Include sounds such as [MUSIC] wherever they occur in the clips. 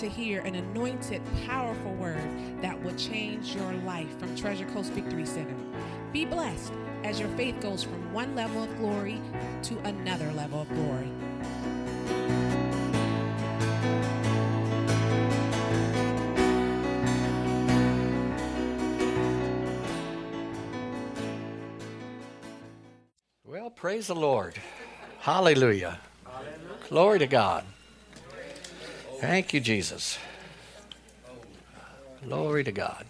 to hear an anointed, powerful word that will change your life from Treasure Coast Victory Center. Be blessed as your faith goes from one level of glory to another level of glory. Well, praise the Lord. Hallelujah. Glory to God. Thank you, Jesus. Glory to God.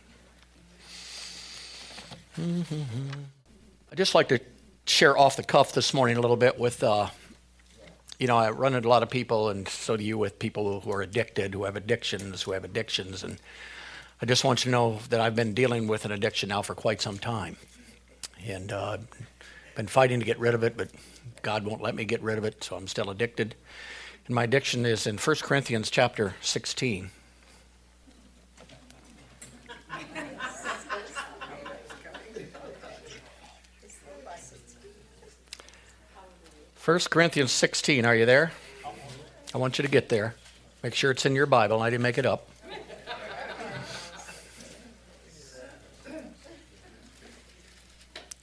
I'd just like to share off the cuff this morning a little bit with, uh, you know, I run into a lot of people, and so do you, with people who are addicted, who have addictions, who have addictions. And I just want you to know that I've been dealing with an addiction now for quite some time. And uh, been fighting to get rid of it, but God won't let me get rid of it, so I'm still addicted. My addiction is in 1 Corinthians chapter 16. First Corinthians 16, are you there? I want you to get there. Make sure it's in your Bible. I didn't make it up.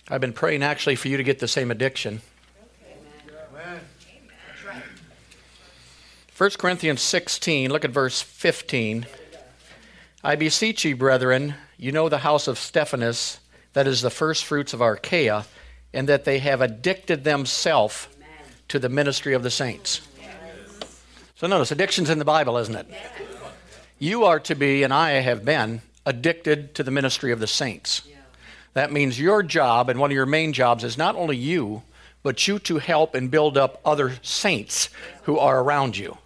I've been praying actually for you to get the same addiction. 1 Corinthians 16, look at verse 15. I beseech you, brethren, you know the house of Stephanas, that is the first fruits of Achaia, and that they have addicted themselves to the ministry of the saints. So notice, addiction's in the Bible, isn't it? You are to be, and I have been, addicted to the ministry of the saints. That means your job, and one of your main jobs, is not only you, but you to help and build up other saints who are around you.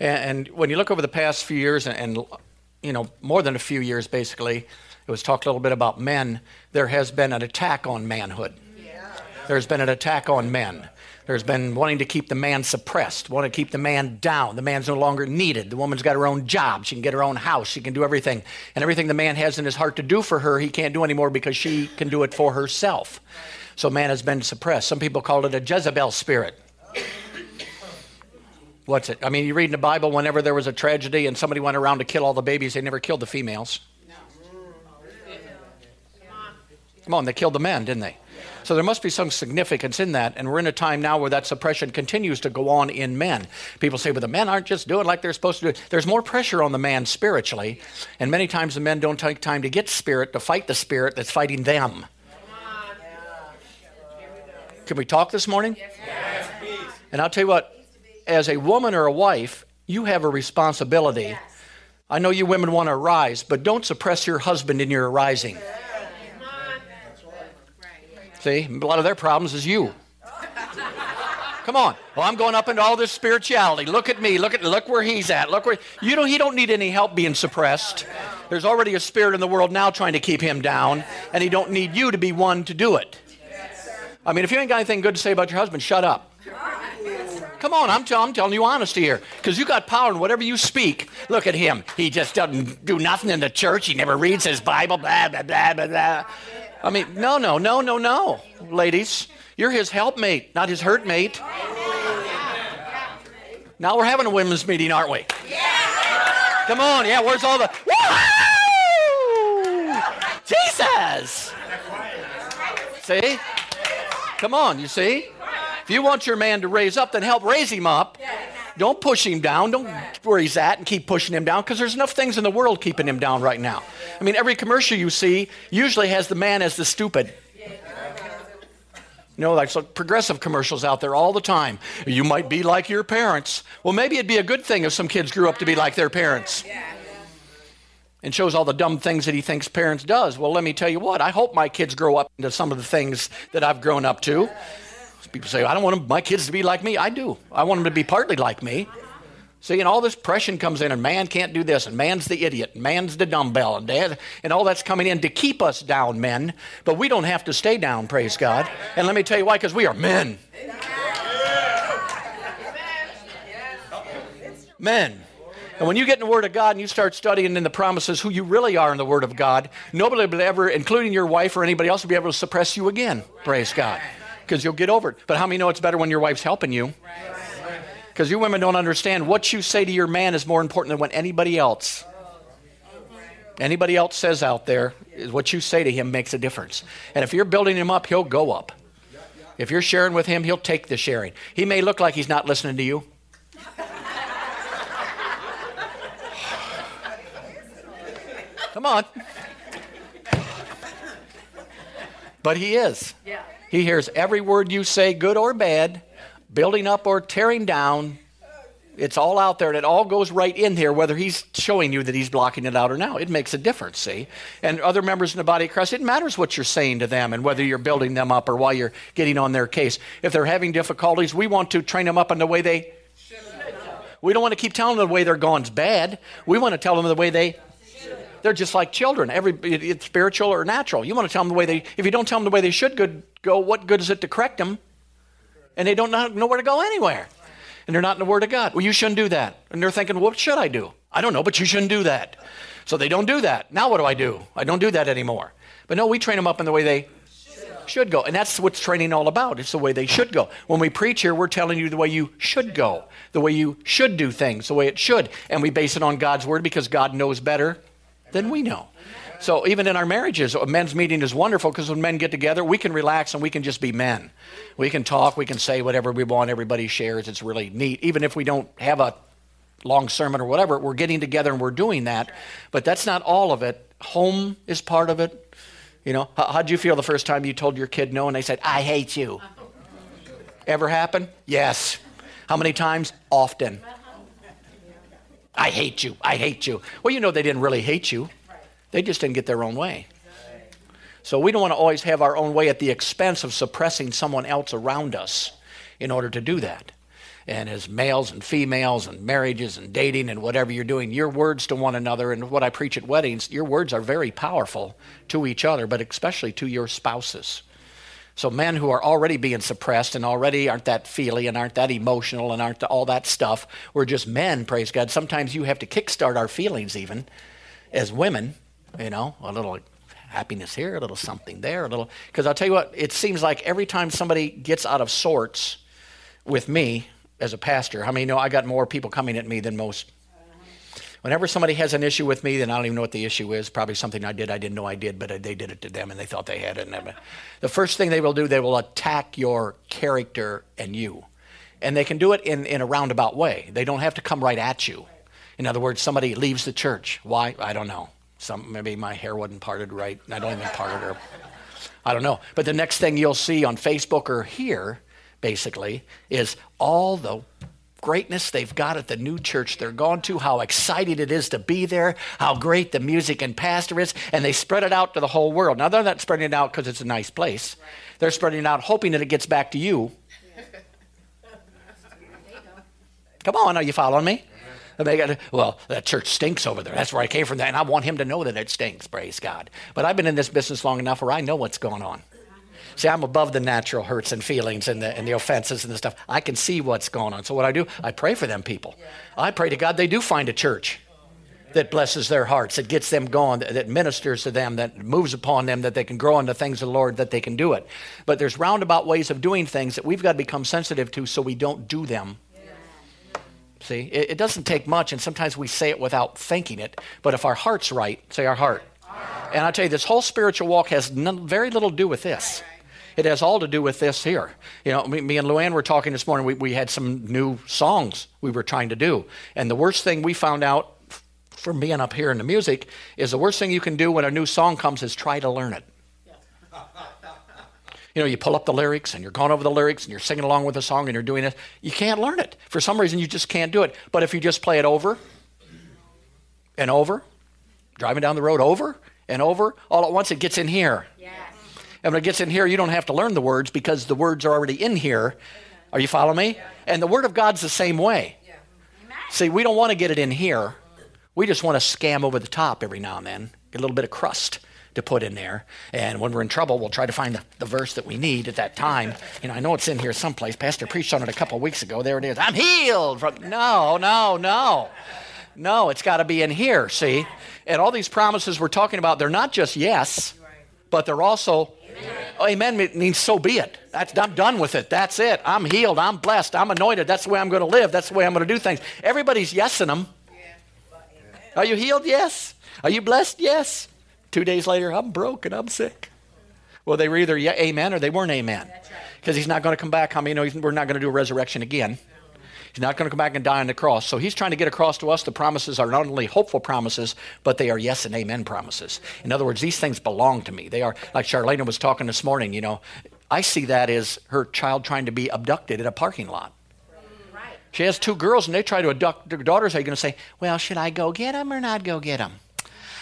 And, and when you look over the past few years, and, and, you know, more than a few years basically, it was talked a little bit about men, there has been an attack on manhood. There's been an attack on men. There's been wanting to keep the man suppressed, want to keep the man down. The man's no longer needed. The woman's got her own job. She can get her own house. She can do everything. And everything the man has in his heart to do for her, he can't do anymore because she can do it for herself. So man has been suppressed. Some people call it a Jezebel spirit. What's it? I mean, you read in the Bible whenever there was a tragedy and somebody went around to kill all the babies, they never killed the females. Come on, they killed the men, didn't they? So there must be some significance in that. And we're in a time now where that suppression continues to go on in men. People say, but the men aren't just doing like they're supposed to do. There's more pressure on the man spiritually. And many times the men don't take time to get spirit, to fight the spirit that's fighting them. Can we talk this morning? And I'll tell you what, as a woman or a wife, you have a responsibility. I know you women want to rise, but don't suppress your husband in your arising. See, a lot of their problems is you. Come on. Well, I'm going up into all this spirituality. Look at me. Look at look where he's at. Look where you don't he don't need any help being suppressed. There's already a spirit in the world now trying to keep him down, and he don't need you to be one to do it. I mean, if you ain't got anything good to say about your husband, shut up. Come on, I'm, t- I'm telling you honesty here. Because you got power in whatever you speak. Look at him. He just doesn't do nothing in the church. He never reads his Bible, blah, blah, blah, blah, blah. I mean, no, no, no, no, no, ladies. You're his helpmate, not his hurt mate. Now we're having a women's meeting, aren't we? Come on, yeah, where's all the. Woo! Jesus! See? Come on, you see? If you want your man to raise up, then help raise him up. Don't push him down. Don't where he's at and keep pushing him down because there's enough things in the world keeping him down right now. I mean, every commercial you see usually has the man as the stupid. You know, like so progressive commercials out there all the time. You might be like your parents. Well, maybe it'd be a good thing if some kids grew up to be like their parents. And shows all the dumb things that he thinks parents does. Well, let me tell you what. I hope my kids grow up into some of the things that I've grown up to. People say, I don't want my kids to be like me. I do. I want them to be partly like me. See, and all this pressure comes in, and man can't do this, and man's the idiot, and man's the dumbbell, and dad, and all that's coming in to keep us down, men. But we don't have to stay down, praise God. And let me tell you why, because we are men. Men. And when you get in the Word of God and you start studying in the promises who you really are in the Word of God, nobody will ever, including your wife or anybody else, will be able to suppress you again, praise God, because you'll get over it. But how many know it's better when your wife's helping you? Because you women don't understand what you say to your man is more important than what anybody else. Anybody else says out there is what you say to him makes a difference. And if you're building him up, he'll go up. If you're sharing with him, he'll take the sharing. He may look like he's not listening to you. Come on. But he is. He hears every word you say, good or bad, building up or tearing down. It's all out there and it all goes right in here, whether he's showing you that he's blocking it out or not. It makes a difference, see? And other members in the body of Christ, it matters what you're saying to them and whether you're building them up or why you're getting on their case. If they're having difficulties, we want to train them up in the way they. We don't want to keep telling them the way they're gone's bad. We want to tell them the way they they're just like children. Every it's spiritual or natural. You want to tell them the way they. If you don't tell them the way they should go, what good is it to correct them? And they don't know, know where to go anywhere and they're not in the Word of God. Well, you shouldn't do that. And they're thinking, what should I do? I don't know, but you shouldn't do that. So they don't do that. Now what do I do? I don't do that anymore. But no, we train them up in the way they should go. And that's what's training all about. It's the way they should go. When we preach here, we're telling you the way you should go, the way you should do things, the way it should. And we base it on God's word because God knows better than we know. So even in our marriages, a men's meeting is wonderful because when men get together, we can relax and we can just be men. We can talk, we can say whatever we want, everybody shares. It's really neat. Even if we don't have a long sermon or whatever, we're getting together and we're doing that. But that's not all of it. Home is part of it. You know, how, how'd you feel the first time you told your kid no and they said, I hate you? Ever happen? Yes. How many times? Often. I hate you. I hate you. Well, you know they didn't really hate you. They just didn't get their own way. So we don't want to always have our own way at the expense of suppressing someone else around us in order to do that. And as males and females and marriages and dating and whatever you're doing, your words to one another and what I preach at weddings, your words are very powerful to each other, but especially to your spouses. So men who are already being suppressed and already aren't that feely and aren't that emotional and aren't all that stuff, we're just men, praise God. Sometimes you have to kickstart our feelings even as women you know, a little happiness here, a little something there, a little. Because I'll tell you what, it seems like every time somebody gets out of sorts with me as a pastor, I mean, you know, I got more people coming at me than most. Whenever somebody has an issue with me, then I don't even know what the issue is. Probably something I did I didn't know I did, but they did it to them and they thought they had it. The first thing they will do, they will attack your character and you. And they can do it in, in a roundabout way. They don't have to come right at you. In other words, somebody leaves the church. Why? I don't know. Some maybe my hair wasn't parted right. I don't even parted or I don't know. But the next thing you'll see on Facebook or here, basically, is all the greatness they've got at the new church they're going to, how excited it is to be there, how great the music and pastor is, and they spread it out to the whole world. Now, they're not spreading it out because it's a nice place. They're spreading it out hoping that it gets back to you. [LAUGHS] Come on, are you following me? They got, well, that church stinks over there. That's where I came from. That, and I want him to know that it stinks. Praise God. But I've been in this business long enough where I know what's going on. See, I'm above the natural hurts and feelings and the, and the offenses and the stuff. I can see what's going on. So what I do, I pray for them people. I pray to God they do find a church that blesses their hearts, that gets them going, that, that ministers to them, that moves upon them, that they can grow into things of the Lord, that they can do it. But there's roundabout ways of doing things that we've got to become sensitive to so we don't do them See, it, it, doesn't take much, and sometimes we say it without thinking it. But if our heart's right, say our heart. And I tell you, this whole spiritual walk has none, very little to do with this. It has all to do with this here. You know, me, me and Luann were talking this morning. We, we had some new songs we were trying to do. And the worst thing we found out from being up here in the music is the worst thing you can do when a new song comes is try to learn it [LAUGHS] you know, you pull up the lyrics and you're going over the lyrics and you're singing along with the song and you're doing it. You can't learn it. For some reason, you just can't do it. But if you just play it over and over, driving down the road over and over, all at once it gets in here. Yes. And when it gets in here, you don't have to learn the words because the words are already in here. Are you following me? And the Word of God's the same way. See, we don't want to get it in here. We just want to scam over the top every now and then, get a little bit of crust to put in there. And when we're in trouble, we'll try to find the, the verse that we need at that time. [LAUGHS] You know, I know it's in here someplace. Pastor preached on it a couple of weeks ago. There it is. I'm healed from. No, no, no. No, it's got to be in here, see? And all these promises we're talking about, they're not just yes, but they're also Oh, amen means so be it. That's, I'm done with it. That's it. I'm healed. I'm blessed. I'm anointed. That's the way I'm going to live. That's the way I'm going to do things. Everybody's yesing them. Are you healed? Yes. Are you blessed? Yes. Two days later, I'm broke and I'm sick. Well, they were either yeah, amen or they weren't amen. Because he's not going to come back. How many know we're not going to do a resurrection again? He's not going to come back and die on the cross. So he's trying to get across to us the promises are not only hopeful promises, but they are yes and amen promises. In other words, these things belong to me. They are, like Charlene was talking this morning, you know, I see that as her child trying to be abducted in a parking lot. She has two girls and they try to abduct their daughters. Are you going to say, well, should I go get them or not go get them?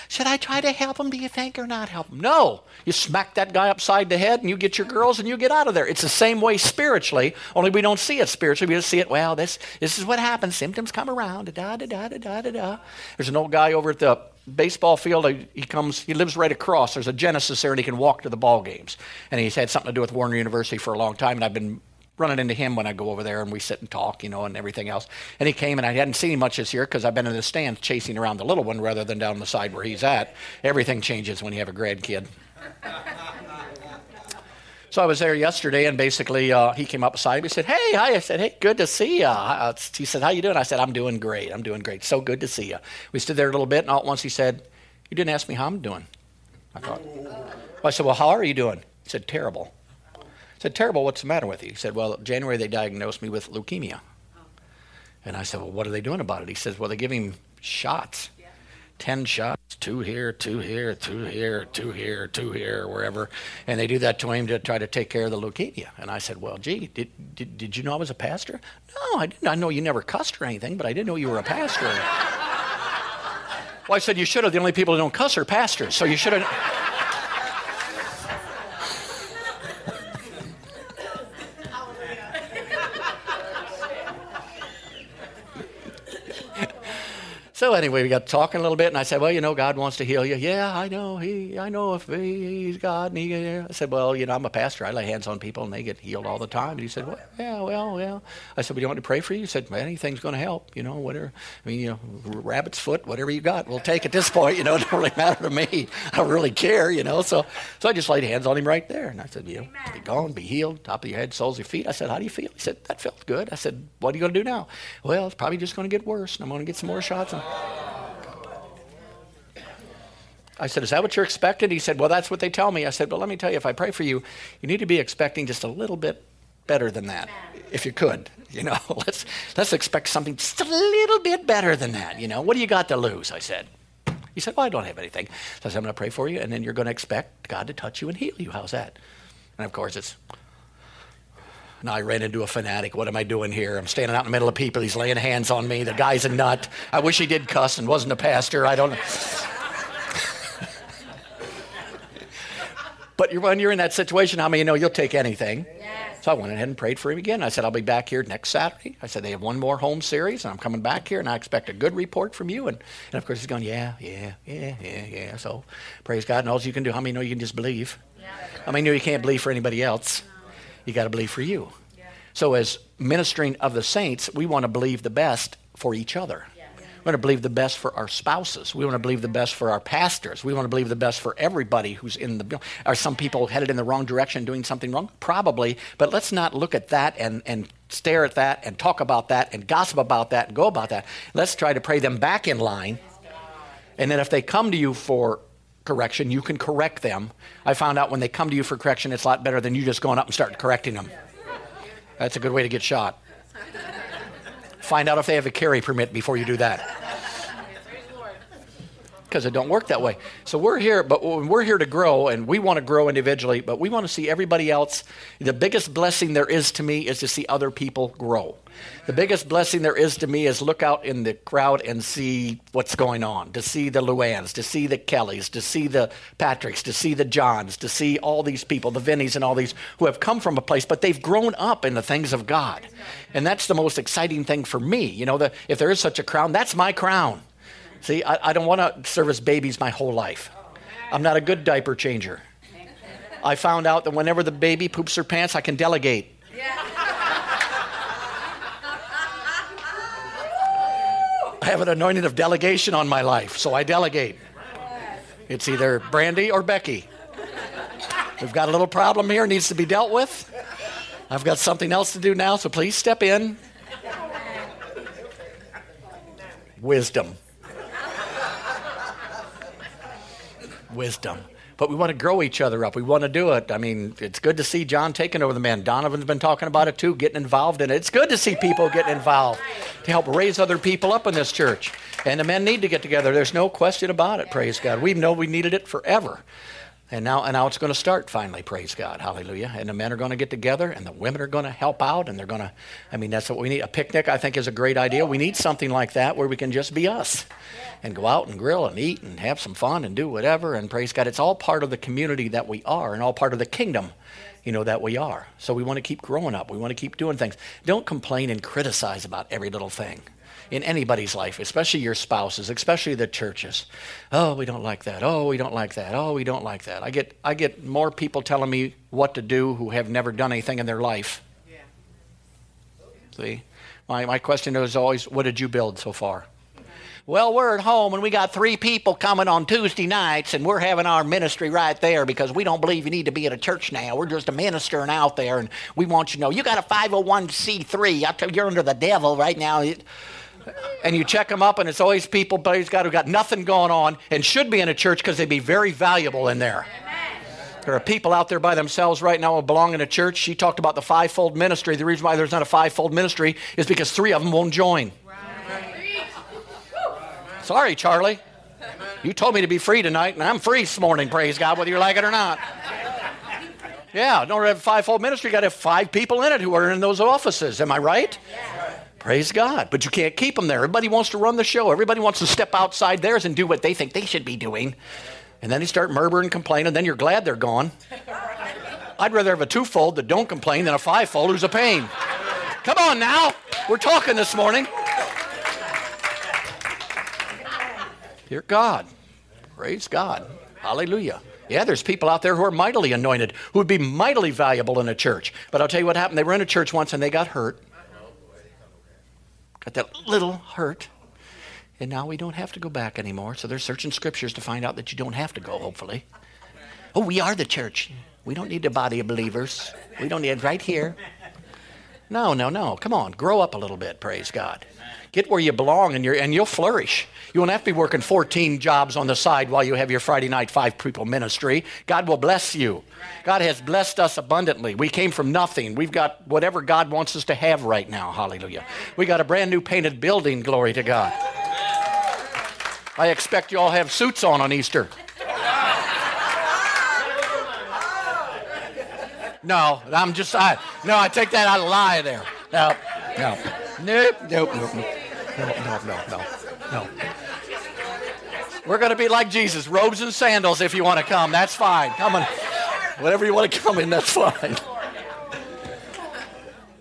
Should I try to help him, do you think, or not help him? No. You smack that guy upside the head and you get your girls and you get out of there. It's the same way spiritually, only we don't see it spiritually. We just see it, well, this, this is what happens. Symptoms come around. Da, da, da, da, da, da, da. There's an old guy over at the baseball field. He comes, he lives right across. There's a Genesis there and he can walk to the ball games. And he's had something to do with Warner University for a long time. And I've been running into him when I go over there and we sit and talk, you know, and everything else. And he came and I hadn't seen him much this year because I've been in the stands chasing around the little one rather than down the side where he's at. Everything changes when you have a grandkid. [LAUGHS] so I was there yesterday and basically uh, he came up beside me. He said, "Hey, hi." I said, "Hey, good to see you." He said, "How you doing?" I said, "I'm doing great. I'm doing great. So good to see you." We stood there a little bit and all at once he said, "You didn't ask me how I'm doing." I thought. Well, I said, "Well, how are you doing?" He said, "Terrible." I said, Terrible, what's the matter with you? He said, Well, January they diagnosed me with leukemia. Oh. And I said, Well, what are they doing about it? He says, Well, they give him shots. Yeah. 10 shots, two here, two here, two here, two here, two here, wherever. And they do that to him to try to take care of the leukemia. And I said, Well, gee, did, did, did you know I was a pastor? No, I didn't. I know you never cussed or anything, but I didn't know you were a pastor. [LAUGHS] well, I said, You should have. The only people who don't cuss are pastors. So you should have. So anyway, we got talking a little bit, and I said, "Well, you know, God wants to heal you." Yeah, I know. He, I know if he, he's God, and he. I said, "Well, you know, I'm a pastor. I lay hands on people, and they get healed all the time." And he said, "Well, yeah, well, well." I said, "Well, you want to pray for you?" He said, well, "Anything's going to help. You know, whatever. I mean, you know, rabbit's foot, whatever you got, we'll take at this point. You know, [LAUGHS] it don't really matter to me. I don't really care. You know." So, so I just laid hands on him right there, and I said, "You know, be gone, be healed, top of your head, soles of your feet." I said, "How do you feel?" He said, "That felt good." I said, "What are you going to do now?" Well, it's probably just going to get worse, and I'm going to get some more shots. And, I said, Is that what you're expecting? He said, Well, that's what they tell me. I said, Well, let me tell you, if I pray for you, you need to be expecting just a little bit better than that, if you could. You know, [LAUGHS] let's, let's expect something just a little bit better than that. You know, what do you got to lose? I said. He said, Well, I don't have anything. So I said, I'm going to pray for you, and then you're going to expect God to touch you and heal you. How's that? And of course, it's. Now I ran into a fanatic. What am I doing here? I'm standing out in the middle of people. He's laying hands on me. The guy's a nut. I wish he did cuss and wasn't a pastor. I don't know. [LAUGHS] But when you're in that situation, how many you know you'll take anything? Yes. So I went ahead and prayed for him again. I said, I'll be back here next Saturday. I said, they have one more home series, and I'm coming back here, and I expect a good report from you. And, and of course, he's going, yeah, yeah, yeah, yeah, yeah. So praise God. And all you can do, how many know you can just believe? Yeah. How many know you can't believe for anybody else? You got to believe for you. Yeah. So as ministering of the saints, we want to believe the best for each other. We want to believe the best for our spouses. We want to believe the best for our pastors. We want to believe the best for everybody who's in the. Are some people headed in the wrong direction, doing something wrong? Probably. But let's not look at that and, and stare at that and talk about that and gossip about that and go about that. Let's try to pray them back in line. And then if they come to you for correction, you can correct them. I found out when they come to you for correction, it's a lot better than you just going up and starting correcting them. That's a good way to get shot. Find out if they have a carry permit before you do that because it don't work that way. So we're here, but we're here to grow, and we want to grow individually, but we want to see everybody else. The biggest blessing there is to me is to see other people grow. The biggest blessing there is to me is look out in the crowd and see what's going on, to see the Luans, to see the Kellys, to see the Patricks, to see the Johns, to see all these people, the Vinnies and all these who have come from a place, but they've grown up in the things of God. And that's the most exciting thing for me. You know, the, if there is such a crown, that's my crown. See, I, I don't want to service babies my whole life. I'm not a good diaper changer. I found out that whenever the baby poops her pants, I can delegate. [LAUGHS] I have an anointing of delegation on my life, so I delegate. It's either Brandy or Becky. We've got a little problem here, needs to be dealt with. I've got something else to do now, so please step in. Wisdom. Wisdom. But we want to grow each other up. We want to do it. I mean, it's good to see John taking over the man. Donovan's been talking about it too, getting involved in it. It's good to see people getting involved to help raise other people up in this church. And the men need to get together. There's no question about it, praise God. We know we needed it forever. And now, and now it's going to start finally, praise God, hallelujah. And the men are going to get together and the women are going to help out and they're going to, I mean, that's what we need. A picnic, I think, is a great idea. We need something like that where we can just be us and go out and grill and eat and have some fun and do whatever. And praise God, it's all part of the community that we are and all part of the kingdom, you know, that we are. So we want to keep growing up. We want to keep doing things. Don't complain and criticize about every little thing in anybody's life, especially your spouses, especially the churches. Oh, we don't like that. Oh, we don't like that. Oh, we don't like that. I get, I get more people telling me what to do who have never done anything in their life. Yeah. See? My, my question is always, what did you build so far? Well, we're at home and we got three people coming on Tuesday nights and we're having our ministry right there because we don't believe you need to be at a church now. We're just a ministering out there and we want you to know you got a 501c3. I tell you, you're under the devil right now and you check them up, and it's always people, praise God, who got nothing going on and should be in a church because they'd be very valuable in there. There are people out there by themselves right now who belong in a church. She talked about the fivefold ministry. The reason why there's not a fivefold ministry is because three of them won't join. Sorry, Charlie. You told me to be free tonight, and I'm free this morning, praise God, whether you like it or not. Yeah, in order to have a fivefold ministry, you got to have five people in it who are in those offices. Am I right? Praise God. But you can't keep them there. Everybody wants to run the show. Everybody wants to step outside theirs and do what they think they should be doing. And then they start murmuring and complaining. Then you're glad they're gone. I'd rather have a twofold that don't complain than a fivefold who's a pain. Come on now. We're talking this morning. Dear God. Praise God. Hallelujah. Yeah, there's people out there who are mightily anointed, who would be mightily valuable in a church. But I'll tell you what happened. They were in a church once and they got hurt got that little hurt. And now we don't have to go back anymore. So they're searching scriptures to find out that you don't have to go, hopefully. Oh, we are the church. We don't need a body of believers. We don't need right here. No, no, no. Come on, grow up a little bit, praise God. Get where you belong and, and you'll flourish. You won't have to be working 14 jobs on the side while you have your Friday night five people ministry. God will bless you. God has blessed us abundantly. We came from nothing. We've got whatever God wants us to have right now. Hallelujah. We got a brand new painted building. Glory to God. I expect you all have suits on on Easter. No, I'm just, I, no, I take that out of lie there. No, no, nope, nope, nope, nope no, no, no, no, no. We're going to be like Jesus, robes and sandals if you want to come. That's fine. Come on. Whatever you want to come in, that's fine.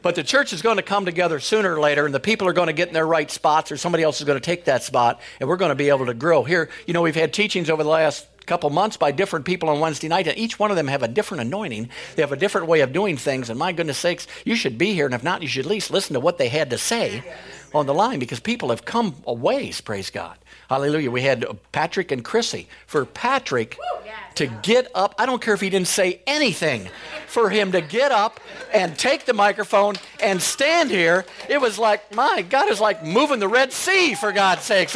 But the church is going to come together sooner or later, and the people are going to get in their right spots, or somebody else is going to take that spot, and we're going to be able to grow. Here, you know, we've had teachings over the last couple months by different people on Wednesday night, and each one of them have a different anointing. They have a different way of doing things, and my goodness sakes, you should be here, and if not, you should at least listen to what they had to say on the line because people have come a ways, praise God. Hallelujah. We had Patrick and Chrissy. For Patrick to get up, I don't care if he didn't say anything, for him to get up and take the microphone and stand here, it was like, my God, it's like moving the Red Sea, for God's sakes.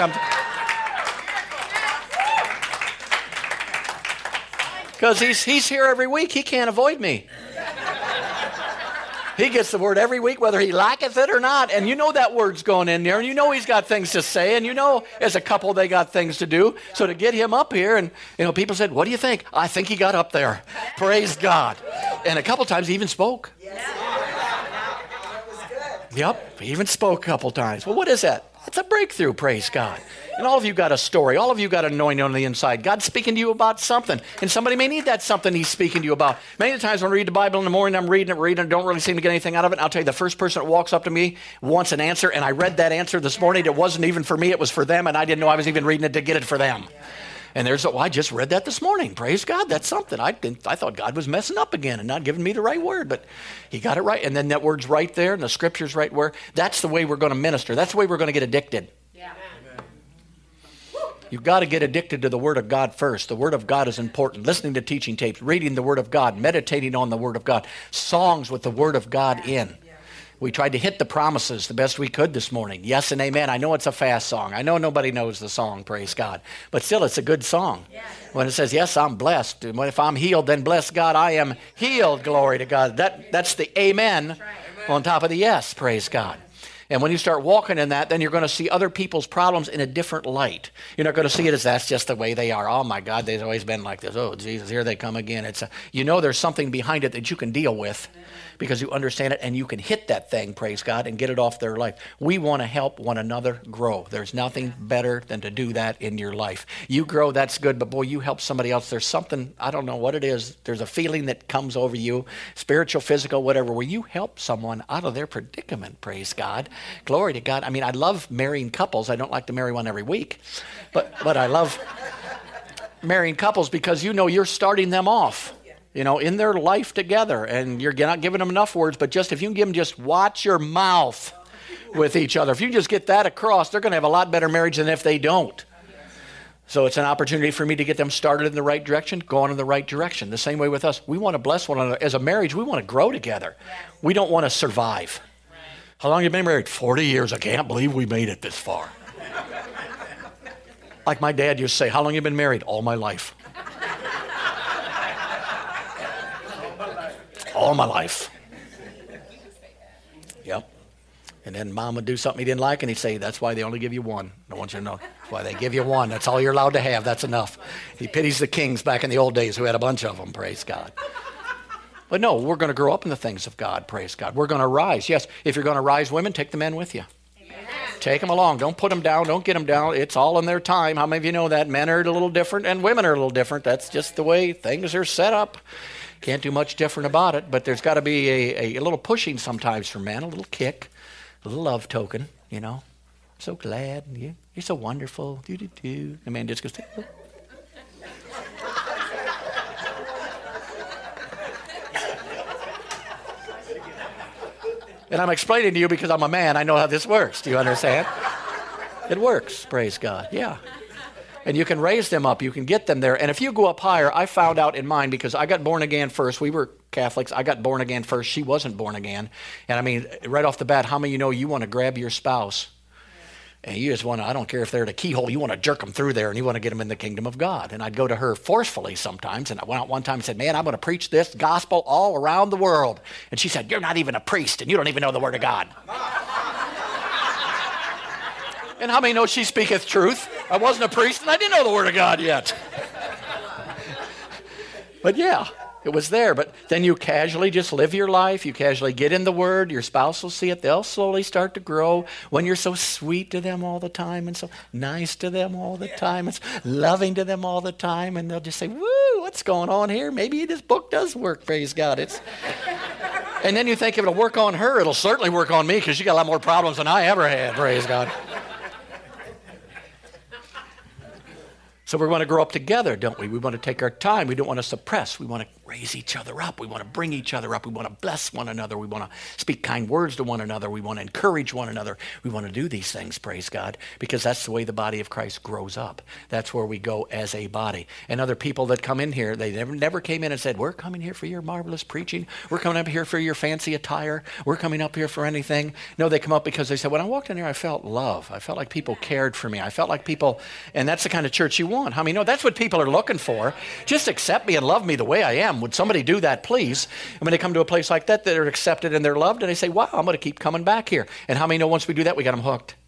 Because he's, he's here every week. He can't avoid me. He gets the word every week, whether he liketh it or not. And you know that word's going in there, and you know he's got things to say, and you know as a couple they got things to do. So to get him up here, and you know, people said, What do you think? I think he got up there. Praise God. And a couple times he even spoke. Yep, he even spoke a couple times. Well, what is that? It's a breakthrough, praise God. And all of you got a story. All of you got anointing on the inside. God's speaking to you about something. And somebody may need that something He's speaking to you about. Many times when I read the Bible in the morning, I'm reading it, reading it, don't really seem to get anything out of it. I'll tell you, the first person that walks up to me wants an answer, and I read that answer this morning. It wasn't even for me, it was for them, and I didn't know I was even reading it to get it for them. And there's, oh, I just read that this morning. Praise God, that's something. I, I thought God was messing up again and not giving me the right word, but He got it right. And then that word's right there, and the scripture's right where. That's the way we're going to minister. That's the way we're going to get addicted. You've got to get addicted to the Word of God first. The Word of God is important. Listening to teaching tapes, reading the Word of God, meditating on the Word of God, songs with the Word of God in. We tried to hit the promises the best we could this morning. Yes and amen. I know it's a fast song. I know nobody knows the song, praise God. But still, it's a good song. When it says, Yes, I'm blessed. And if I'm healed, then bless God, I am healed. Glory to God. That, that's the amen on top of the yes, praise God. And when you start walking in that, then you're going to see other people's problems in a different light. You're not going to see it as that's just the way they are. Oh my God, they've always been like this. Oh Jesus, here they come again. It's a, you know there's something behind it that you can deal with because you understand it and you can hit that thing, praise God, and get it off their life. We want to help one another grow. There's nothing better than to do that in your life. You grow, that's good, but boy, you help somebody else. There's something, I don't know what it is, there's a feeling that comes over you, spiritual, physical, whatever, where you help someone out of their predicament, praise God. Glory to God. I mean, I love marrying couples. I don't like to marry one every week, but, but I love marrying couples because you know you're starting them off you know, in their life together. And you're not giving them enough words, but just if you can give them just watch your mouth with each other, if you just get that across, they're going to have a lot better marriage than if they don't. So it's an opportunity for me to get them started in the right direction, going in the right direction. The same way with us. We want to bless one another. As a marriage, we want to grow together. We don't want to survive. How long you been married? 40 years. I can't believe we made it this far. like my dad used to say, How long you been married? All my life. all my life. Yep. And then mom would do something he didn't like, and he'd say, That's why they only give you one. I want you to know. That's why they give you one. That's all you're allowed to have. That's enough. He pities the kings back in the old days who had a bunch of them, praise God. But no, we're going to grow up in the things of God, praise God. We're going to rise. Yes, if you're going to rise women, take the men with you. Amen. Take them along. Don't put them down. Don't get them down. It's all in their time. How many of you know that? Men are a little different and women are a little different. That's just the way things are set up. Can't do much different about it, but there's got to be a, a, a, little pushing sometimes for men, a little kick, a little love token, you know. I'm so glad. You, you're so wonderful. Do, do, do. The man just goes, And I'm explaining to you because I'm a man. I know how this works. Do you understand? it works, praise God. Yeah and you can raise them up. You can get them there. And if you go up higher, I found out in mine because I got born again first. We were Catholics. I got born again first. She wasn't born again. And I mean, right off the bat, how many of you know you want to grab your spouse? And you just want to, I don't care if they're at a keyhole, you want to jerk them through there and you want to get them in the kingdom of God. And I'd go to her forcefully sometimes. And I went out one time and said, Man, I'm going to preach this gospel all around the world. And she said, You're not even a priest and you don't even know the word of God. [LAUGHS] And how many know she speaketh truth? I wasn't a priest and I didn't know the word of God yet. [LAUGHS] but yeah, it was there. But then you casually just live your life. You casually get in the Word. Your spouse will see it. They'll slowly start to grow when you're so sweet to them all the time and so nice to them all the time and loving to them all the time. And they'll just say, Woo, what's going on here? Maybe this book does work, praise God. It's. and then you think if it'll work on her, it'll certainly work on me because she got a lot more problems than I ever had, praise God. So we want to grow up together, don't we? We want to take our time. We don't want to suppress. We want to raise each other up. We want to bring each other up. We want to bless one another. We want to speak kind words to one another. We want to encourage one another. We want to do these things, praise God, because that's the way the body of Christ grows up. That's where we go as a body. And other people that come in here, they never, never came in and said, We're coming here for your marvelous preaching. We're coming up here for your fancy attire. We're coming up here for anything. No, they come up because they said, When I walked in here, I felt love. I felt like people cared for me. I felt like people, and that's the kind of church you want. I mean, no, that's what people are looking for. Just accept me and love me the way I am would somebody do that, please? And when they come to a place like that, they're accepted and they're loved, and they say, wow, I'm going to keep coming back here. And how many know once we do that, we got them hooked? [LAUGHS]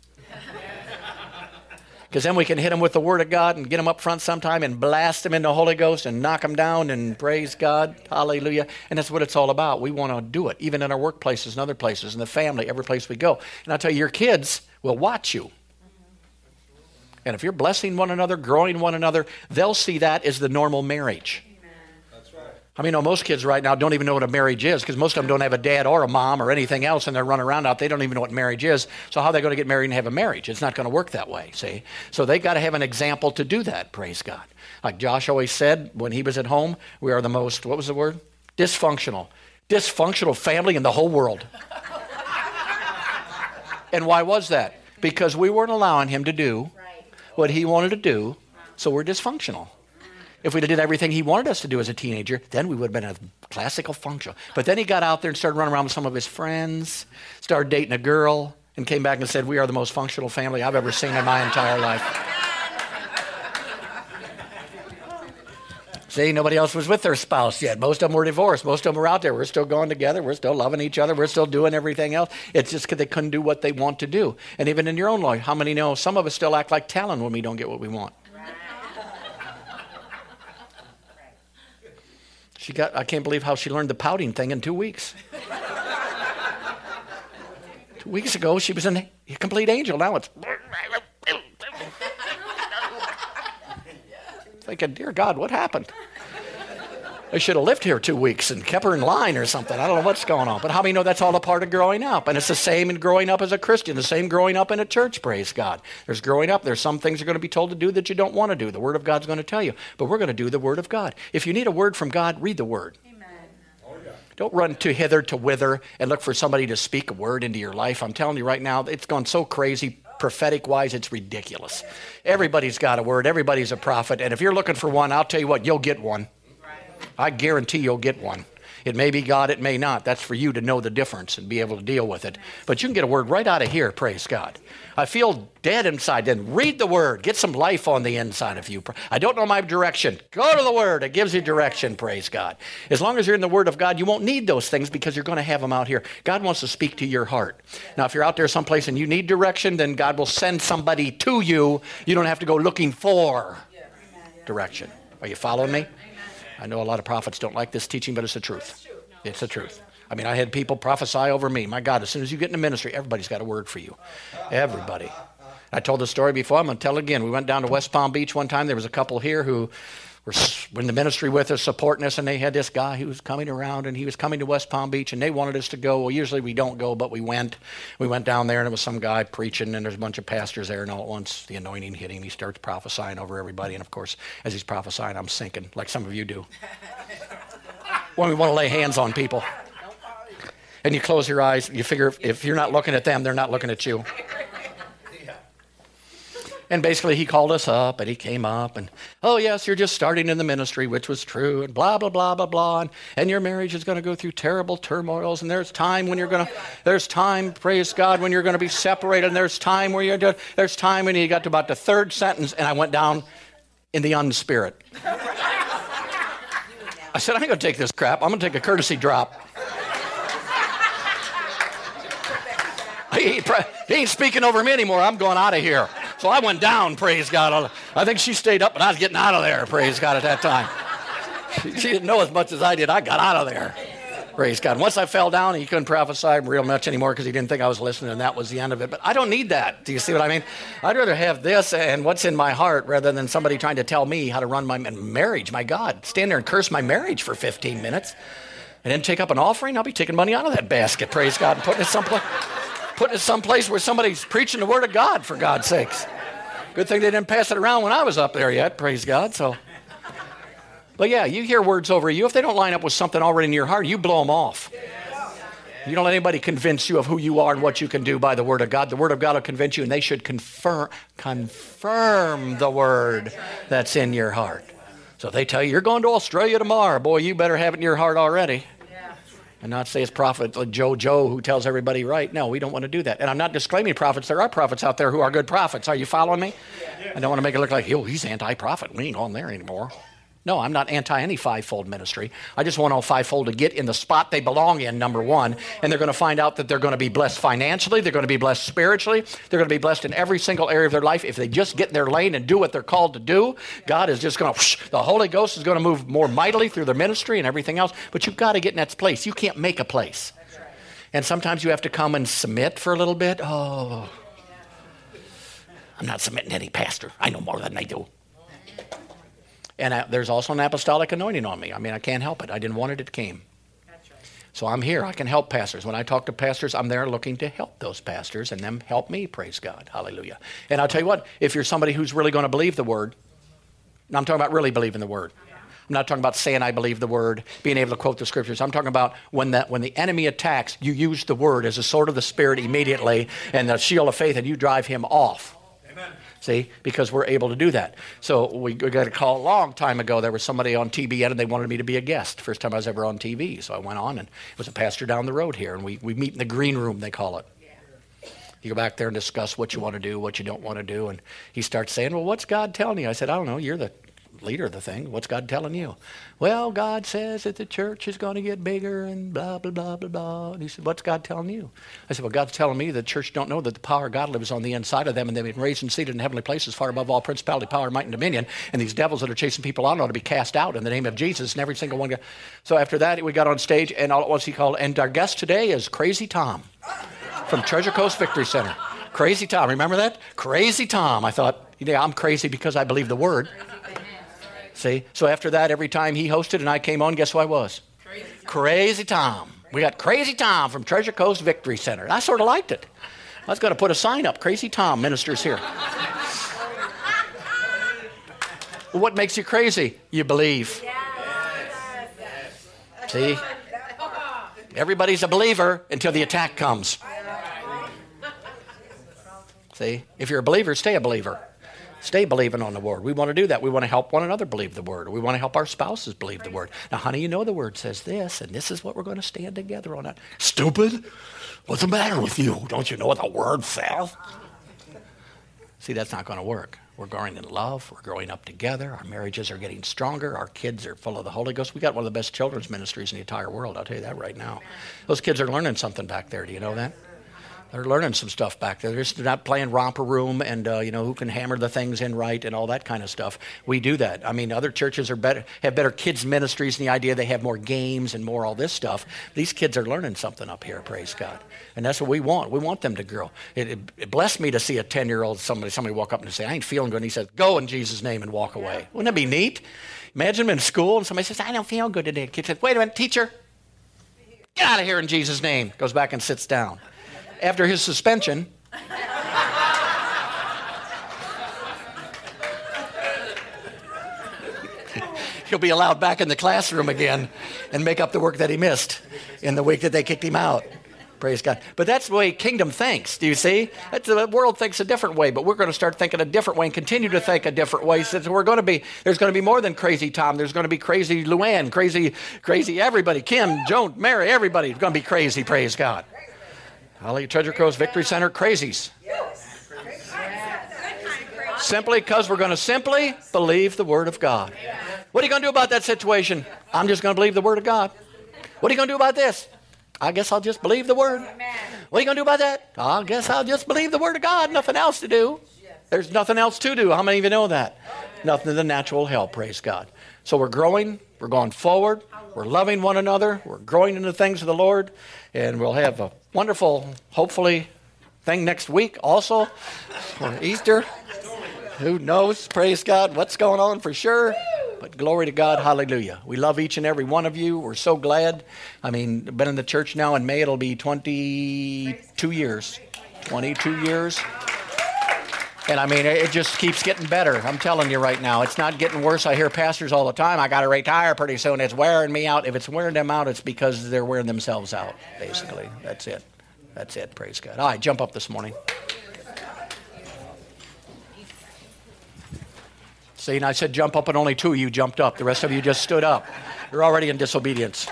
Because then we can hit them with the Word of God and get them up front sometime and blast them in the Holy Ghost and knock them down and praise God. Hallelujah. And that's what it's all about. We want to do it, even in our workplaces and other places, in the family, every place we go. And I'll tell you, your kids will watch you. And if you're blessing one another, growing one another, they'll see that as the normal marriage. I mean, no, most kids right now don't even know what a marriage is because most of them don't have a dad or a mom or anything else, and they're running around out. They don't even know what marriage is. So how are they going to get married and have a marriage? It's not going to work that way. See, so they got to have an example to do that. Praise God. Like Josh always said when he was at home, we are the most what was the word? Dysfunctional, dysfunctional family in the whole world. [LAUGHS] and why was that? Because we weren't allowing him to do what he wanted to do, so we're dysfunctional. If we'd have did everything he wanted us to do as a teenager, then we would have been a classical functional. But then he got out there and started running around with some of his friends, started dating a girl, and came back and said, We are the most functional family I've ever seen in my entire life. See, nobody else was with their spouse yet. Most of them were divorced. Most of them were out there. We're still going together. We're still loving each other. We're still doing everything else. It's just because they couldn't do what they want to do. And even in your own life, how many know some of us still act like Talon when we don't get what we want? She got, I can't believe how she learned the pouting thing in two weeks. two weeks ago, she was a complete angel. Now it's. [LAUGHS] thinking, Dear God, what happened? I should have lived here two weeks and kept her in line or something. I don't know what's going on. But how many know that's all a part of growing up? And it's the same in growing up as a Christian, the same growing up in a church, praise God. There's growing up, there's some things you're going to be told to do that you don't want to do. The Word of God's going to tell you. But we're going to do the Word of God. If you need a word from God, read the Word. Don't run to hither to wither and look for somebody to speak a word into your life. I'm telling you right now, it's gone so crazy prophetic wise, it's ridiculous. Everybody's got a word, everybody's a prophet. And if you're looking for one, I'll tell you what, you'll get one. I guarantee you'll get one. It may be God, it may not. That's for you to know the difference and be able to deal with it. But you can get a word right out of here, praise God. I feel dead inside. Then read the word. Get some life on the inside of you. I don't know my direction. Go to the word. It gives you direction, praise God. As long as you're in the word of God, you won't need those things because you're going to have them out here. God wants to speak to your heart. Now, if you're out there someplace and you need direction, then God will send somebody to you. You don't have to go looking for direction. Are you following me? I know a lot of prophets don't like this teaching, but it's the truth. It's the truth. I mean, I had people prophesy over me. My God, as soon as you get in the ministry, everybody's got a word for you. Everybody. I told the story before. I'm going to tell it again. We went down to West Palm Beach one time. There was a couple here who were in the ministry with us, supporting us, and they had this guy who was coming around, and he was coming to West Palm Beach, and they wanted us to go. Well, usually we don't go, but we went. We went down there, and it was some guy preaching, and there's a bunch of pastors there, and all at once the anointing hit him. He starts prophesying over everybody, and of course, as he's prophesying, I'm sinking, like some of you do. [LAUGHS] when we want to lay hands on people. And you close your eyes, you figure if you're not looking at them, they're not looking at you. And basically, he called us up and he came up and, oh, yes, you're just starting in the ministry, which was true, and blah, blah, blah, blah, blah. And, and your marriage is going to go through terrible turmoils. And there's time when you're going to, there's time, praise God, when you're going to be separated. And there's time where you're, there's time when you got to about the third sentence, and I went down in the unspirit. I said, I ain't going to take this crap. I'm going to take a courtesy drop. he, he ain't speaking over me anymore. I'm going out of here. So I went down, praise God. I think she stayed up, and I was getting out of there, praise God, at that time. She, she didn't know as much as I did. I got out of there. Praise God. Once I fell down, he couldn't prophesy real much anymore because he didn't think I was listening, and that was the end of it. But I don't need that. Do you see what I mean? I'd rather have this and what's in my heart rather than somebody trying to tell me how to run my marriage. My God, stand there and curse my marriage for 15 minutes and then take up an offering. I'll be taking money out of that basket, praise God, and putting it someplace putting it someplace where somebody's preaching the word of God, for God's sakes. Good thing they didn't pass it around when I was up there yet, praise God. So, but yeah, you hear words over you. If they don't line up with something already in your heart, you blow them off. You don't let anybody convince you of who you are and what you can do by the Word of God. The Word of God will convince you, and they should confirm, confirm the Word that's in your heart. So if they tell you, you're going to Australia tomorrow, boy, you better have it in your heart already and not say it's prophet like Joe Joe who tells everybody right. No, we don't want to do that. And I'm not disclaiming prophets. There are prophets out there who are good prophets. Are you following me? I don't want to make it look like, oh, he's anti-prophet. We ain't going there anymore. No, I'm not anti any fivefold ministry. I just want all fivefold to get in the spot they belong in, number one. And they're going to find out that they're going to be blessed financially, they're going to be blessed spiritually, they're going to be blessed in every single area of their life. If they just get in their lane and do what they're called to do, God is just going to, the Holy Ghost is going to move more mightily through their ministry and everything else. But you've got to get in that place. You can't make a place. And sometimes you have to come and submit for a little bit. Oh, I'm not submitting to any pastor. I know more than they do. And I, there's also an apostolic anointing on me. I mean, I can't help it. I didn't want it, it came. So I'm here. I can help pastors. When I talk to pastors, I'm there looking to help those pastors and them help me. Praise God. Hallelujah. And I'll tell you what, if you're somebody who's really going to believe the word, and I'm talking about really believing the word. I'm not talking about saying I believe the word, being able to quote the scriptures. I'm talking about when that when the enemy attacks, you use the word as a sword of the spirit immediately and the shield of faith, and you drive him off. See, because we're able to do that. So we got a call a long time ago. There was somebody on TBN and they wanted me to be a guest. First time I was ever on TV. So I went on and it was a pastor down the road here. And we, we meet in the green room, they call it. You go back there and discuss what you want to do, what you don't want to do. And he starts saying, Well, what's God telling you? I said, I don't know. You're the leader of the thing. What's God telling you? Well, God says that the church is going to get bigger and blah, blah, blah, blah, blah. And he said, What's God telling you? I said, Well, God's telling me the church don't know that the power of God lives on the inside of them and they've been raised and seated in heavenly places far above all principality, power, might, and dominion. And these devils that are chasing people out ought to be cast out in the name of Jesus. And every single one. So after that, we got on stage and all at once he called, and our guest today is Crazy Tom from Treasure Coast Victory Center. Crazy Tom, remember that? Crazy Tom. I thought, yeah, I'm crazy because I believe the word. See? So after that, every time he hosted and I came on, guess who I was? Crazy Tom. Crazy Tom. We got Crazy Tom from Treasure Coast Victory Center. I sort of liked it. I was going to put a sign up Crazy Tom ministers here. what makes you crazy? You believe. See? Everybody's a believer until the attack comes. See? If you're a believer, stay a believer. Stay believing on the word. We want to do that. We want to help one another believe the word. We want to help our spouses believe the word. Now, honey, you know the word says this, and this is what we're going to stand together on. Stupid? What's the matter with you? Don't you know what the word says? See, that's not going to work. We're growing in love. We're growing up together. Our marriages are getting stronger. Our kids are full of the Holy Ghost. We got one of the best children's ministries in the entire world. I'll tell you that right now. Those kids are learning something back there. Do you know that? They're learning some stuff back there. They're just not playing romper room and uh, you know who can hammer the things in right and all that kind of stuff. We do that. I mean, other churches are better have better kids ministries and the idea they have more games and more all this stuff. These kids are learning something up here. Praise God, and that's what we want. We want them to grow. It, it, it blessed me to see a ten year old somebody somebody walk up and say, "I ain't feeling good," and he says, "Go in Jesus' name and walk away." Wouldn't that be neat? Imagine them in school and somebody says, "I don't feel good today." Kid says, "Wait a minute, teacher." Get out of here in Jesus' name. Goes back and sits down after his suspension. He'll be allowed back in the classroom again and make up the work that he missed in the week that they kicked him out. Praise God. But that's the way kingdom thinks. Do you see? That's, the world thinks a different way, but we're going to start thinking a different way and continue to think a different way. So we're going to be, there's going to be more than crazy Tom. There's going to be crazy Luann, crazy, crazy everybody. Kim, Joan, Mary, everybody's going to be crazy. Praise God. Hallelujah. Treasure Coast Victory Center, crazies. Simply because we're going to simply believe the Word of God. What are you going to do about that situation? I'm just going to believe the Word of God. What are you going to do about this? I guess I'll just believe the Word. What are you going to do about that? I guess I'll just believe the Word of God. Nothing else to do. There's nothing else to do. How many of you know that? Nothing than natural hell, praise God. So we're growing, we're going forward, we're loving one another, we're growing into the things of the Lord, and we'll have a wonderful, hopefully, thing next week also for Easter. Who knows? Praise God. What's going on for sure? But glory to God. Hallelujah. We love each and every one of you. We're so glad. I mean, been in the church now in May, it'll be 22 years. 22 years. And I mean, it just keeps getting better. I'm telling you right now, it's not getting worse. I hear pastors all the time, I got to retire pretty soon. It's wearing me out. If it's wearing them out, it's because they're wearing themselves out, basically. That's it. That's it. Praise God. All right, jump up this morning. See, and I said jump up, and only two of you jumped up. The rest of you just stood up. You're already in disobedience.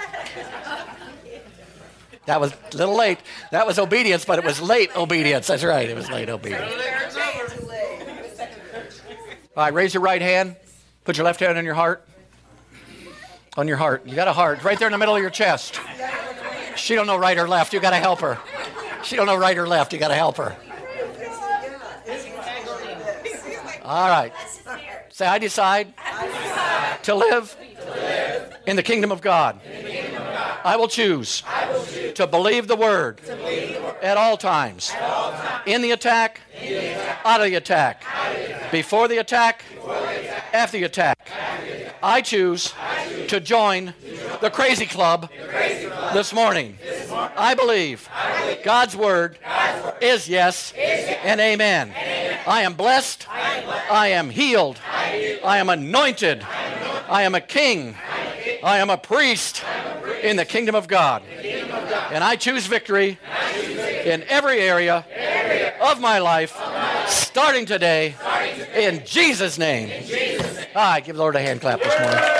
That was a little late. That was obedience, but it was late obedience. That's right. It was late obedience. All right, raise your right hand. Put your left hand on your heart. On your heart. You got a heart right there in the middle of your chest. She don't know right or left. You got to help her. She don't know right or left. You got to help her. All right. Say, I decide, to, live in the kingdom of God. I will choose, to, believe the word, at all times, In, the attack, out of the attack, before the attack, after the attack. I choose, to join, the crazy club, this morning. I believe, God's, word is yes, and amen. I am blessed. I am healed. I am anointed. I am a king. I am a priest in the kingdom of God. And I choose victory in every area of my life starting today In Jesus' name. In Jesus name. Ah, give the Lord a hand clap this morning.